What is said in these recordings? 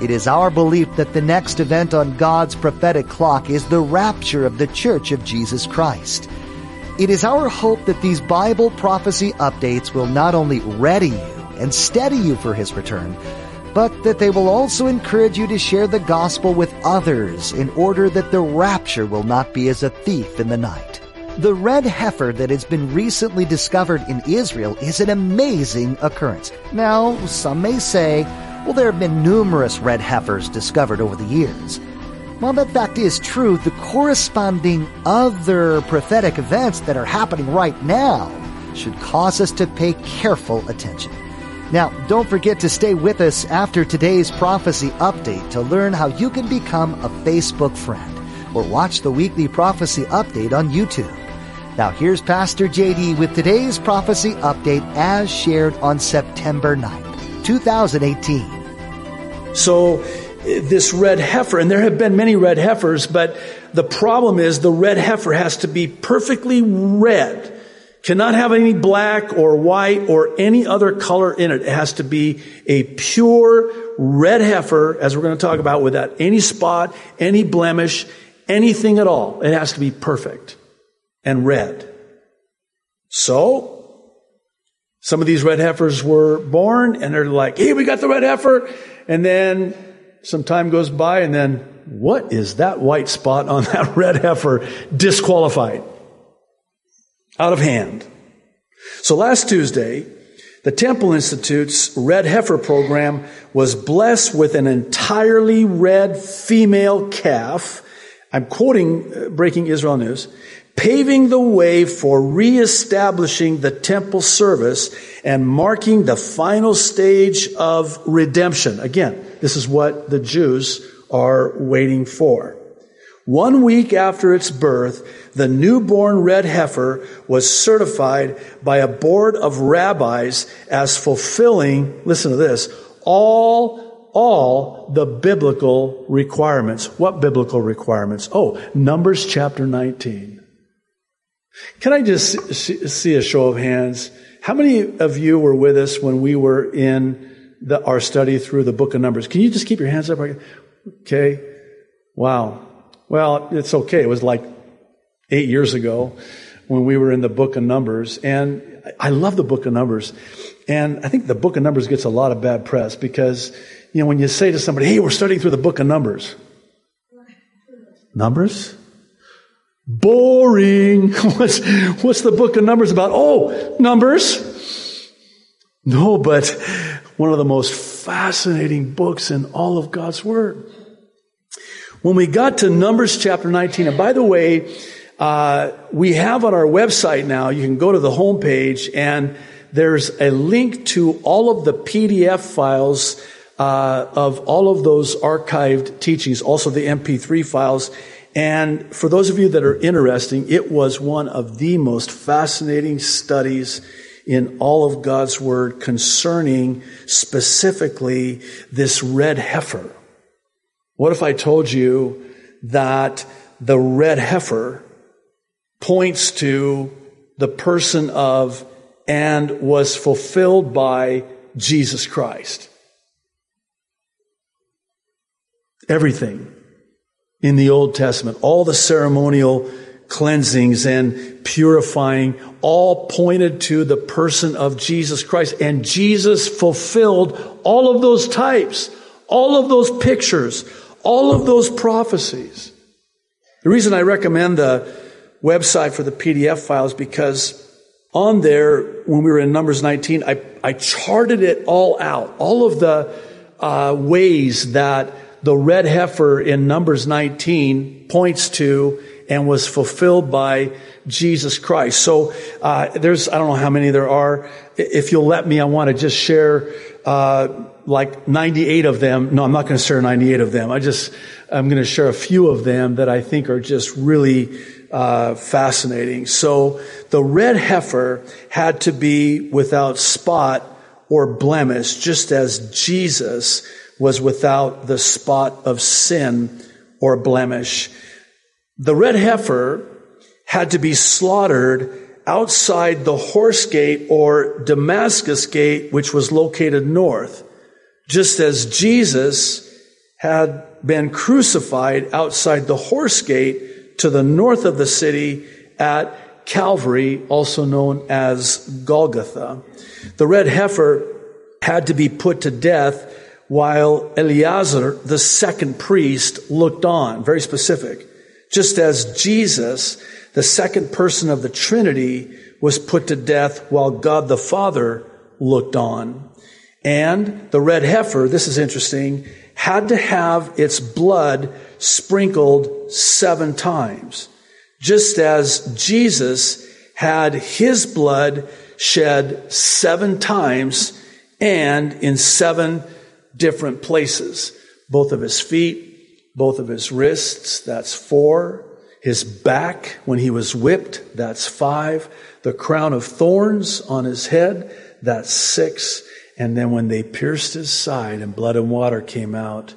It is our belief that the next event on God's prophetic clock is the rapture of the Church of Jesus Christ. It is our hope that these Bible prophecy updates will not only ready you and steady you for His return, but that they will also encourage you to share the gospel with others in order that the rapture will not be as a thief in the night. The red heifer that has been recently discovered in Israel is an amazing occurrence. Now, some may say, well, there have been numerous red heifers discovered over the years. While that fact is true, the corresponding other prophetic events that are happening right now should cause us to pay careful attention. Now, don't forget to stay with us after today's prophecy update to learn how you can become a Facebook friend or watch the weekly prophecy update on YouTube. Now, here's Pastor JD with today's prophecy update as shared on September 9th, 2018. So eh, this red heifer, and there have been many red heifers, but the problem is the red heifer has to be perfectly red. Cannot have any black or white or any other color in it. It has to be a pure red heifer, as we're going to talk about, without any spot, any blemish, anything at all. It has to be perfect and red. So, some of these red heifers were born and they're like, hey, we got the red heifer. And then some time goes by and then what is that white spot on that red heifer? Disqualified. Out of hand. So last Tuesday, the Temple Institute's Red Heifer program was blessed with an entirely red female calf. I'm quoting uh, Breaking Israel News paving the way for reestablishing the temple service and marking the final stage of redemption. Again, this is what the Jews are waiting for. One week after its birth, the newborn red heifer was certified by a board of rabbis as fulfilling, listen to this, all, all the biblical requirements. What biblical requirements? Oh, Numbers chapter 19. Can I just see a show of hands? How many of you were with us when we were in the, our study through the book of Numbers? Can you just keep your hands up? Okay. Wow. Well, it's okay. It was like eight years ago when we were in the book of Numbers. And I love the book of Numbers. And I think the book of Numbers gets a lot of bad press because, you know, when you say to somebody, hey, we're studying through the book of Numbers. Numbers? Boring. What's, what's the book of Numbers about? Oh, Numbers. No, but one of the most fascinating books in all of God's Word. When we got to Numbers chapter 19, and by the way, uh, we have on our website now, you can go to the homepage and there's a link to all of the PDF files uh, of all of those archived teachings, also the MP3 files. And for those of you that are interested, it was one of the most fascinating studies in all of God's Word concerning specifically this red heifer. What if I told you that the red heifer points to the person of and was fulfilled by Jesus Christ? Everything in the Old Testament. All the ceremonial cleansings and purifying all pointed to the person of Jesus Christ. And Jesus fulfilled all of those types, all of those pictures, all of those prophecies. The reason I recommend the website for the PDF files because on there, when we were in Numbers 19, I, I charted it all out, all of the uh, ways that the red heifer in Numbers 19 points to and was fulfilled by Jesus Christ. So uh, there's I don't know how many there are. If you'll let me, I want to just share uh, like 98 of them. No, I'm not going to share 98 of them. I just, I'm going to share a few of them that I think are just really uh, fascinating. So the red heifer had to be without spot or blemish, just as Jesus was without the spot of sin or blemish. The red heifer had to be slaughtered outside the horse gate or Damascus gate, which was located north, just as Jesus had been crucified outside the horse gate to the north of the city at Calvary, also known as Golgotha. The red heifer had to be put to death while Eleazar, the second priest, looked on. Very specific. Just as Jesus, the second person of the Trinity, was put to death while God the Father looked on. And the red heifer, this is interesting, had to have its blood sprinkled seven times. Just as Jesus had his blood shed seven times and in seven different places. Both of his feet, both of his wrists, that's four. His back when he was whipped, that's five. The crown of thorns on his head, that's six. And then when they pierced his side and blood and water came out,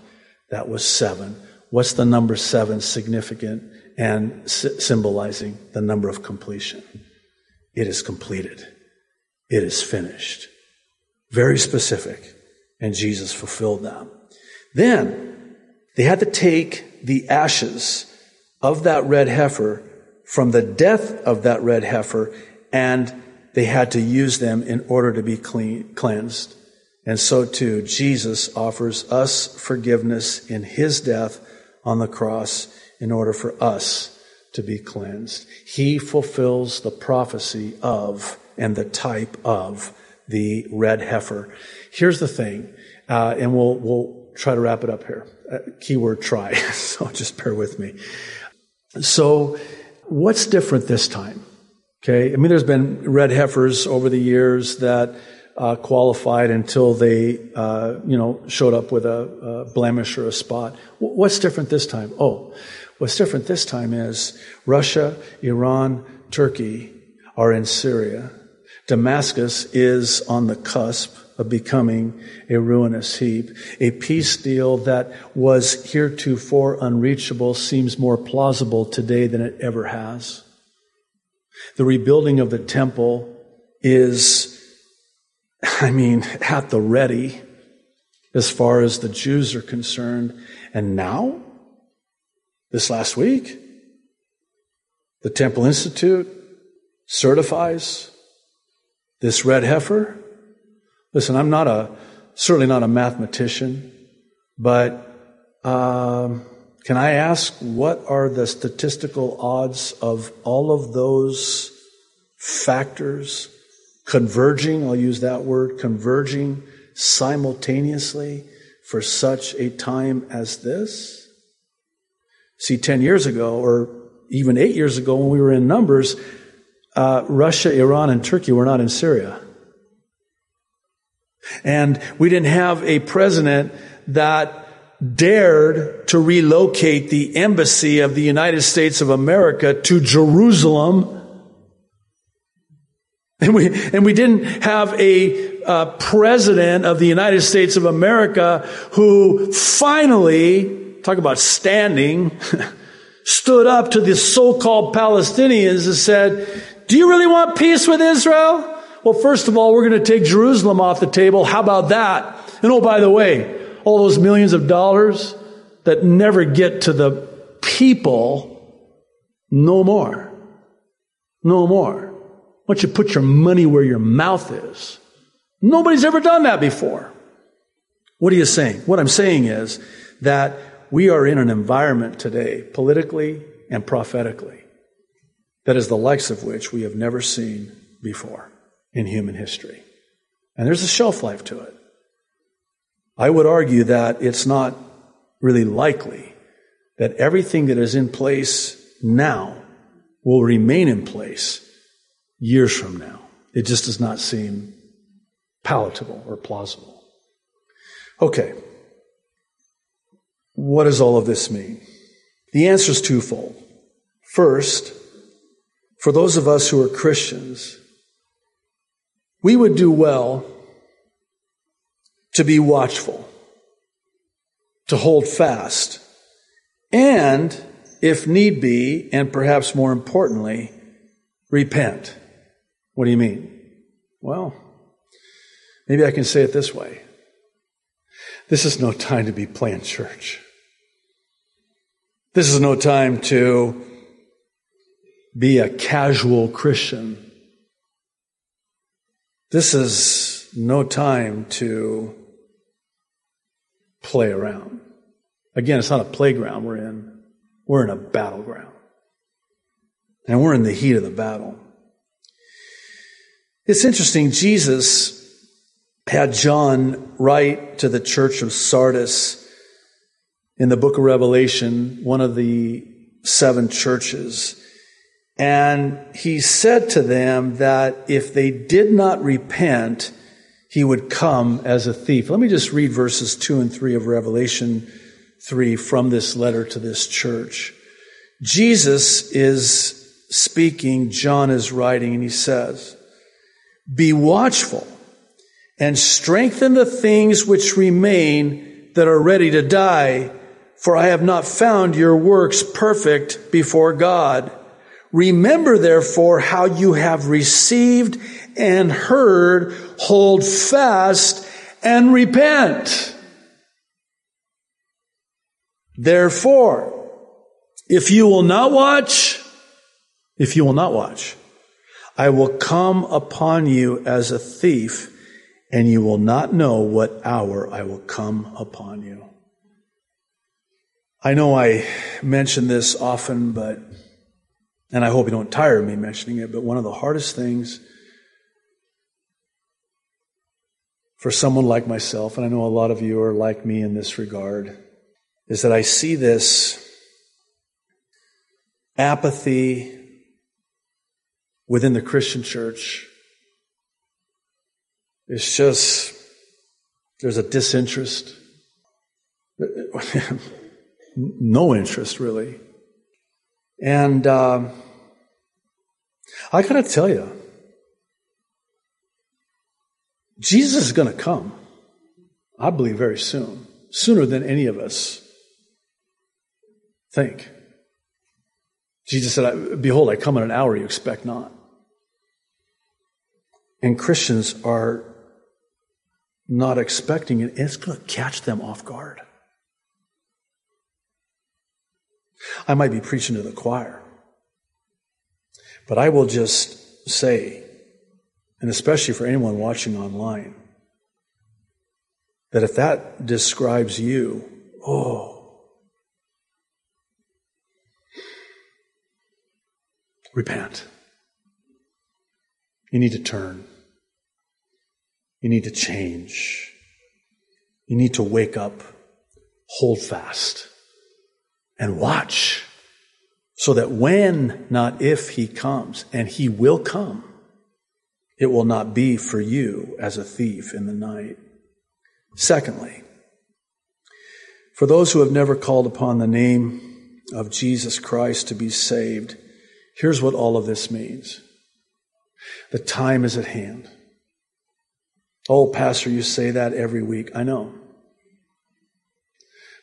that was seven. What's the number seven significant and symbolizing the number of completion? It is completed. It is finished. Very specific. And Jesus fulfilled them. Then they had to take the ashes of that red heifer from the death of that red heifer and they had to use them in order to be clean, cleansed. And so too, Jesus offers us forgiveness in his death on the cross in order for us to be cleansed. He fulfills the prophecy of and the type of the red heifer. Here's the thing, uh, and we'll we'll try to wrap it up here. Uh, keyword try, so just bear with me. So, what's different this time? Okay, I mean, there's been red heifers over the years that uh, qualified until they, uh, you know, showed up with a, a blemish or a spot. What's different this time? Oh, what's different this time is Russia, Iran, Turkey are in Syria. Damascus is on the cusp of becoming a ruinous heap. A peace deal that was heretofore unreachable seems more plausible today than it ever has. The rebuilding of the temple is, I mean, at the ready as far as the Jews are concerned. And now, this last week, the Temple Institute certifies this red heifer? Listen, I'm not a, certainly not a mathematician, but um, can I ask what are the statistical odds of all of those factors converging? I'll use that word, converging simultaneously for such a time as this? See, 10 years ago, or even eight years ago when we were in numbers, uh, Russia, Iran, and Turkey were not in Syria. And we didn't have a president that dared to relocate the embassy of the United States of America to Jerusalem. And we, and we didn't have a uh, president of the United States of America who finally, talk about standing, stood up to the so-called Palestinians and said, do you really want peace with Israel? Well, first of all, we're going to take Jerusalem off the table. How about that? And oh, by the way, all those millions of dollars that never get to the people, no more. No more. Don't you put your money where your mouth is? Nobody's ever done that before. What are you saying? What I'm saying is that we are in an environment today, politically and prophetically, that is the likes of which we have never seen before in human history. And there's a shelf life to it. I would argue that it's not really likely that everything that is in place now will remain in place years from now. It just does not seem palatable or plausible. Okay. What does all of this mean? The answer is twofold. First, for those of us who are Christians, we would do well to be watchful, to hold fast, and, if need be, and perhaps more importantly, repent. What do you mean? Well, maybe I can say it this way. This is no time to be playing church. This is no time to be a casual Christian. This is no time to play around. Again, it's not a playground we're in. We're in a battleground. And we're in the heat of the battle. It's interesting, Jesus had John write to the church of Sardis in the book of Revelation, one of the seven churches. And he said to them that if they did not repent, he would come as a thief. Let me just read verses two and three of Revelation 3 from this letter to this church. Jesus is speaking, John is writing, and he says, Be watchful and strengthen the things which remain that are ready to die, for I have not found your works perfect before God. Remember therefore how you have received and heard, hold fast and repent. Therefore, if you will not watch, if you will not watch, I will come upon you as a thief, and you will not know what hour I will come upon you. I know I mention this often, but, and I hope you don't tire of me mentioning it, but one of the hardest things for someone like myself, and I know a lot of you are like me in this regard, is that I see this apathy within the Christian church. It's just, there's a disinterest. no interest, really. And uh, I gotta tell you, Jesus is gonna come, I believe, very soon, sooner than any of us think. Jesus said, Behold, I come in an hour you expect not. And Christians are not expecting it. It's going to catch them off guard. I might be preaching to the choir, but I will just say, and especially for anyone watching online, that if that describes you, oh, Repent. You need to turn. You need to change. You need to wake up, hold fast, and watch so that when, not if, he comes, and he will come, it will not be for you as a thief in the night. Secondly, for those who have never called upon the name of Jesus Christ to be saved, Here's what all of this means. The time is at hand. Oh, Pastor, you say that every week. I know.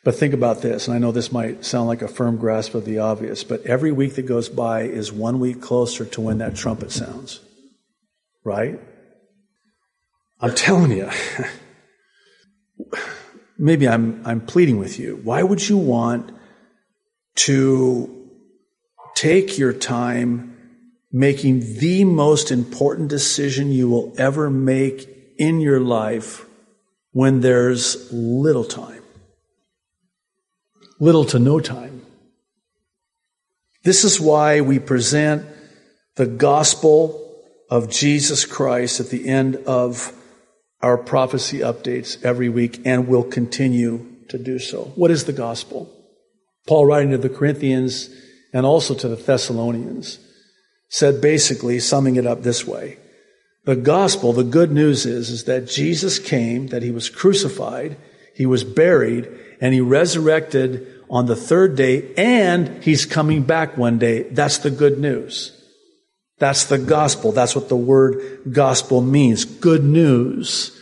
But think about this, and I know this might sound like a firm grasp of the obvious, but every week that goes by is one week closer to when that trumpet sounds. Right? I'm telling you. maybe I'm, I'm pleading with you. Why would you want to Take your time making the most important decision you will ever make in your life when there's little time. Little to no time. This is why we present the gospel of Jesus Christ at the end of our prophecy updates every week and will continue to do so. What is the gospel? Paul writing to the Corinthians and also to the Thessalonians, said basically, summing it up this way. The gospel, the good news is, is that Jesus came, that he was crucified, He was buried and he resurrected on the third day and he's coming back one day. That's the good news. That's the gospel. That's what the word gospel means. Good news.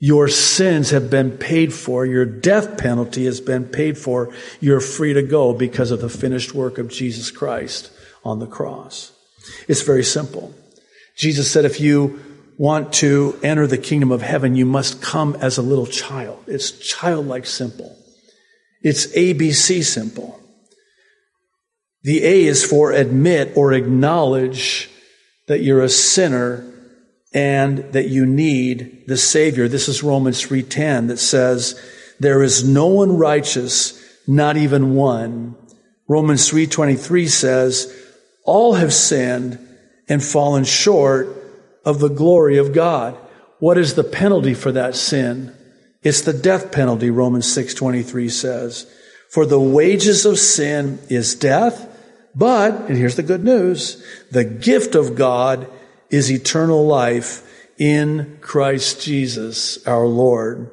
Your sins have been paid for. Your death penalty has been paid for. You're free to go because of the finished work of Jesus Christ on the cross. It's very simple. Jesus said, if you want to enter the kingdom of heaven, you must come as a little child. It's childlike simple. It's ABC simple. The A is for admit or acknowledge that you're a sinner and that you need the Savior. This is Romans 3.10 that says, there is no one righteous, not even one. Romans 3.23 says, all have sinned and fallen short of the glory of God. What is the penalty for that sin? It's the death penalty, Romans 6.23 says. For the wages of sin is death, but, and here's the good news, the gift of God is eternal life in Christ Jesus our Lord.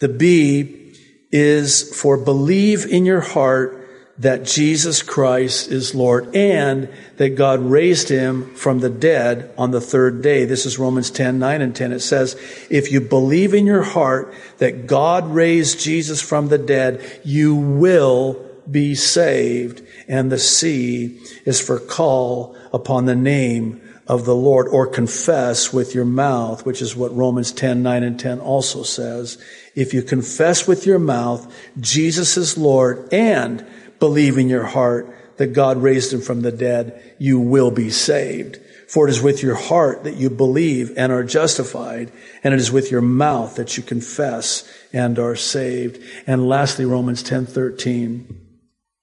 The B is for believe in your heart that Jesus Christ is Lord and that God raised him from the dead on the third day. This is Romans 10, 9 and 10. It says, if you believe in your heart that God raised Jesus from the dead, you will be saved. And the C is for call upon the name of the Lord or confess with your mouth, which is what Romans 10, 9 and 10 also says. If you confess with your mouth Jesus is Lord and believe in your heart that God raised him from the dead, you will be saved. For it is with your heart that you believe and are justified, and it is with your mouth that you confess and are saved. And lastly, Romans 10:13.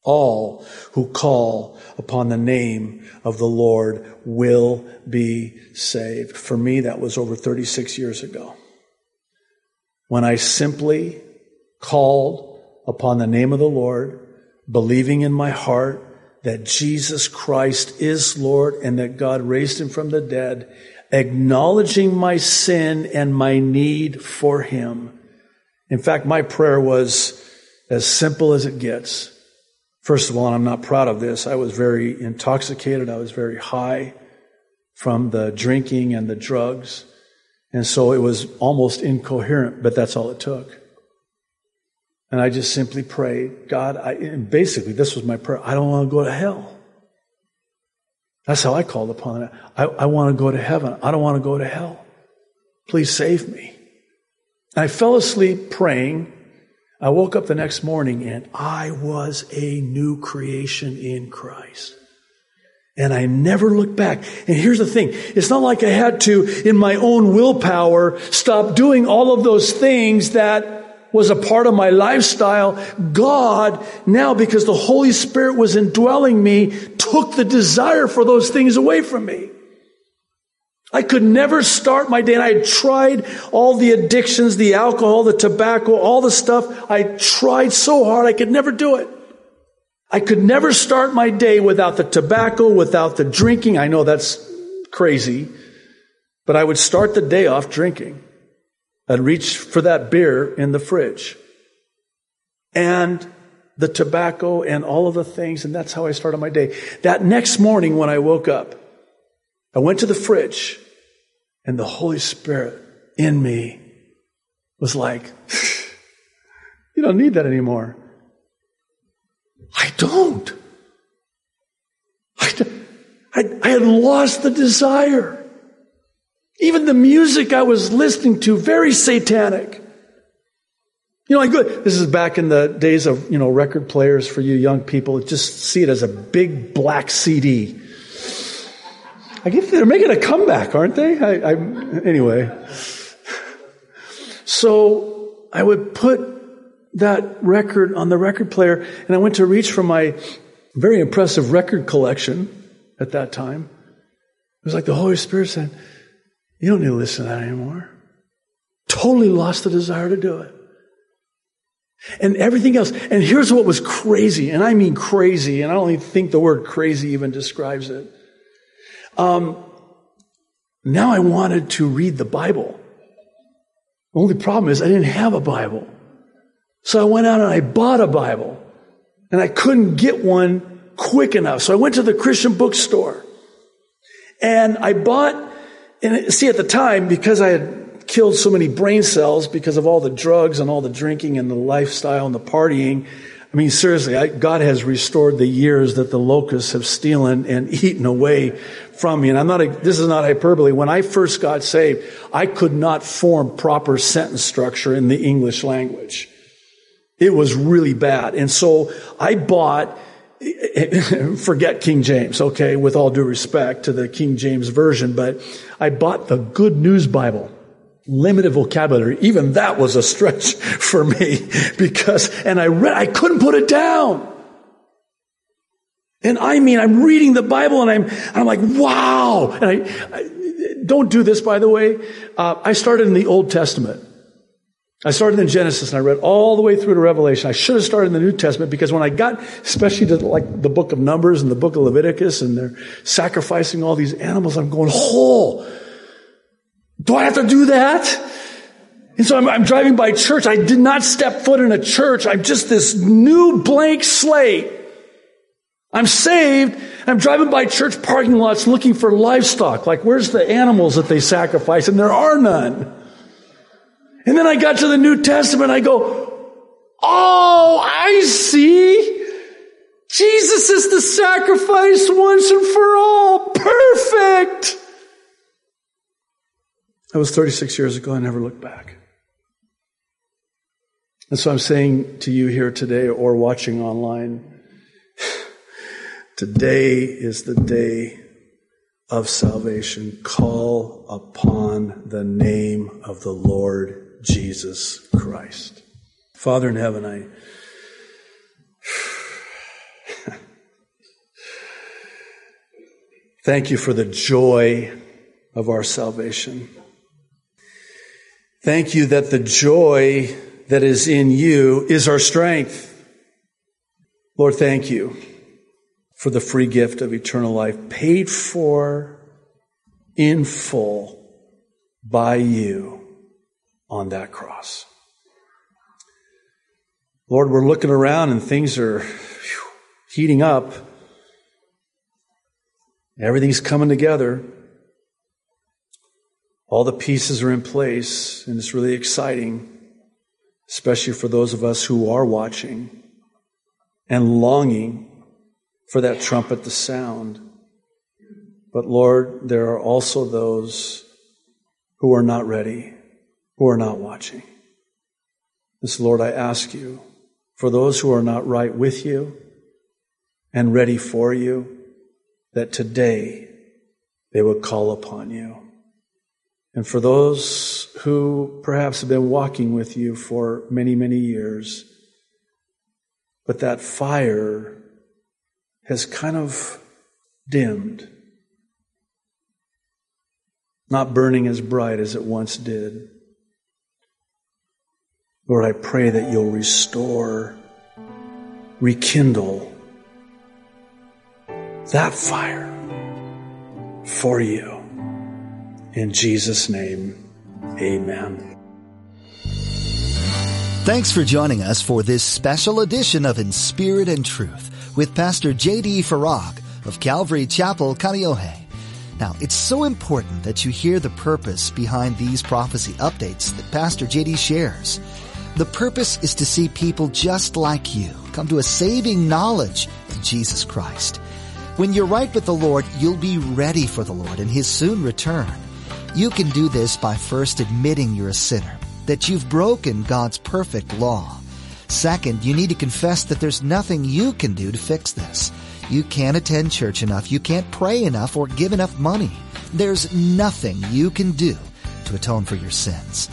All who call upon the name of the Lord will be saved. For me, that was over 36 years ago. When I simply called upon the name of the Lord, believing in my heart that Jesus Christ is Lord and that God raised him from the dead, acknowledging my sin and my need for him. In fact, my prayer was as simple as it gets. First of all, and I'm not proud of this, I was very intoxicated. I was very high from the drinking and the drugs. And so it was almost incoherent, but that's all it took. And I just simply prayed, God, I, basically this was my prayer. I don't want to go to hell. That's how I called upon it. I, I want to go to heaven. I don't want to go to hell. Please save me. And I fell asleep praying. I woke up the next morning and I was a new creation in Christ. And I never looked back. And here's the thing. It's not like I had to, in my own willpower, stop doing all of those things that was a part of my lifestyle, God now, because the Holy Spirit was indwelling me, took the desire for those things away from me. I could never start my day, and I had tried all the addictions, the alcohol, the tobacco, all the stuff. I tried so hard, I could never do it. I could never start my day without the tobacco, without the drinking. I know that's crazy, but I would start the day off drinking. I'd reach for that beer in the fridge. And the tobacco and all of the things, and that's how I started my day. That next morning when I woke up, I went to the fridge, and the Holy Spirit in me was like, You don't need that anymore. I don't. I, I, I had lost the desire. Even the music I was listening to, very satanic. You know, I go, this is back in the days of, you know, record players for you young people. Just see it as a big black CD. I guess they're making a comeback, aren't they? I, I, anyway. So I would put that record on the record player and I went to reach for my very impressive record collection at that time. It was like the Holy Spirit said, you don't need to listen to that anymore. Totally lost the desire to do it. And everything else. And here's what was crazy, and I mean crazy, and I don't even think the word crazy even describes it. Um, now I wanted to read the Bible. The only problem is I didn't have a Bible. So I went out and I bought a Bible and I couldn't get one quick enough. So I went to the Christian bookstore and I bought, and see at the time, because I had killed so many brain cells because of all the drugs and all the drinking and the lifestyle and the partying, I mean, seriously, I, God has restored the years that the locusts have stolen and eaten away from me. And I'm not, a, this is not hyperbole. When I first got saved, I could not form proper sentence structure in the English language. It was really bad. And so I bought, forget King James, okay, with all due respect to the King James Version, but I bought the Good News Bible. Limited vocabulary. Even that was a stretch for me because, and I read, I couldn't put it down. And I mean, I'm reading the Bible and I'm, I'm like, wow. And I, I don't do this, by the way. Uh, I started in the Old Testament. I started in Genesis and I read all the way through to Revelation. I should have started in the New Testament because when I got, especially to like the book of Numbers and the book of Leviticus and they're sacrificing all these animals, I'm going, oh, do I have to do that? And so I'm, I'm driving by church. I did not step foot in a church. I'm just this new blank slate. I'm saved. I'm driving by church parking lots looking for livestock. Like, where's the animals that they sacrifice? And there are none. And then I got to the New Testament. I go, Oh, I see. Jesus is the sacrifice once and for all. Perfect. That was 36 years ago. I never looked back. And so I'm saying to you here today or watching online, today is the day of salvation. Call upon the name of the Lord Jesus Christ. Father in heaven, I thank you for the joy of our salvation. Thank you that the joy that is in you is our strength. Lord, thank you for the free gift of eternal life paid for in full by you on that cross. Lord, we're looking around and things are heating up. Everything's coming together. All the pieces are in place, and it's really exciting, especially for those of us who are watching and longing for that trumpet to sound. But Lord, there are also those who are not ready who are not watching. This, Lord, I ask you for those who are not right with you and ready for you, that today they would call upon you. And for those who perhaps have been walking with you for many, many years, but that fire has kind of dimmed, not burning as bright as it once did. Lord, I pray that you'll restore, rekindle that fire for you. In Jesus' name, amen. Thanks for joining us for this special edition of In Spirit and Truth with Pastor J.D. Farag of Calvary Chapel, Kaneohe. Now, it's so important that you hear the purpose behind these prophecy updates that Pastor J.D. shares. The purpose is to see people just like you come to a saving knowledge of Jesus Christ. When you're right with the Lord, you'll be ready for the Lord and His soon return. You can do this by first admitting you're a sinner, that you've broken God's perfect law. Second, you need to confess that there's nothing you can do to fix this. You can't attend church enough, you can't pray enough, or give enough money. There's nothing you can do to atone for your sins.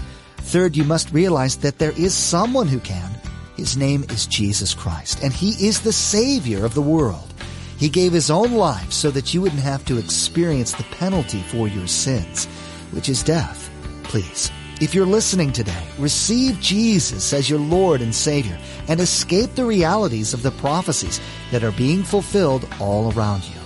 Third, you must realize that there is someone who can. His name is Jesus Christ, and He is the Savior of the world. He gave His own life so that you wouldn't have to experience the penalty for your sins, which is death. Please, if you're listening today, receive Jesus as your Lord and Savior and escape the realities of the prophecies that are being fulfilled all around you.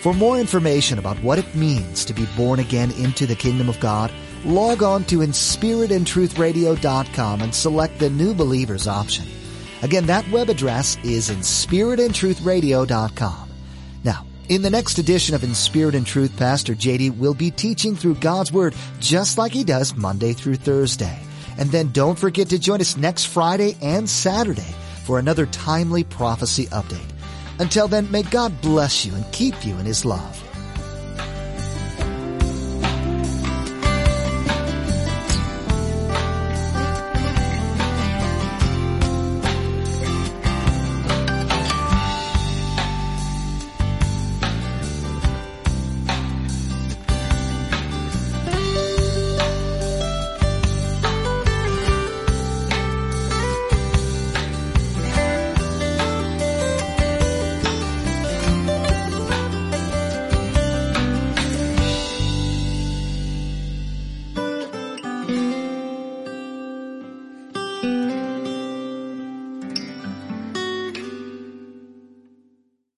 For more information about what it means to be born again into the kingdom of God, log on to inspiritandtruthradio.com and select the New Believers option. Again, that web address is inspiritandtruthradio.com. Now, in the next edition of In Spirit and Truth, Pastor JD will be teaching through God's Word just like he does Monday through Thursday. And then don't forget to join us next Friday and Saturday for another timely prophecy update. Until then, may God bless you and keep you in his love.